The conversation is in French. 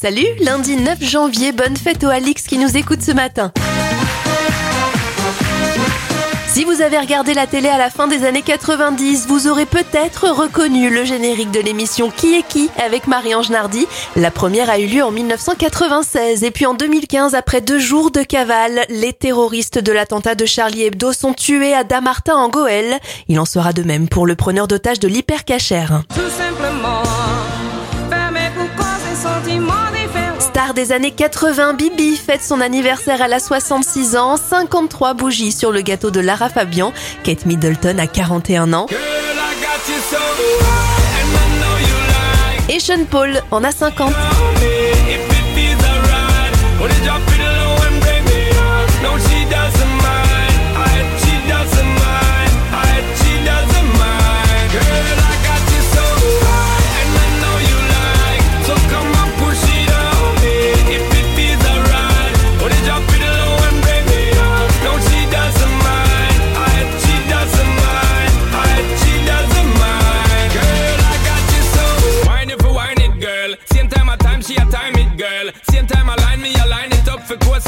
Salut, lundi 9 janvier, bonne fête au Alix qui nous écoute ce matin. Si vous avez regardé la télé à la fin des années 90, vous aurez peut-être reconnu le générique de l'émission Qui est qui avec Marie-Ange Nardi. La première a eu lieu en 1996 et puis en 2015, après deux jours de cavale, les terroristes de l'attentat de Charlie Hebdo sont tués à Damartin en Goël. Il en sera de même pour le preneur d'otages de l'hypercachère. Tout simplement, des années 80, Bibi fête son anniversaire à la 66 ans, 53 bougies sur le gâteau de Lara Fabian, Kate Middleton a 41 ans. Et Sean Paul en a 50. time, she a time it, girl. Same time I line me, I line it up for course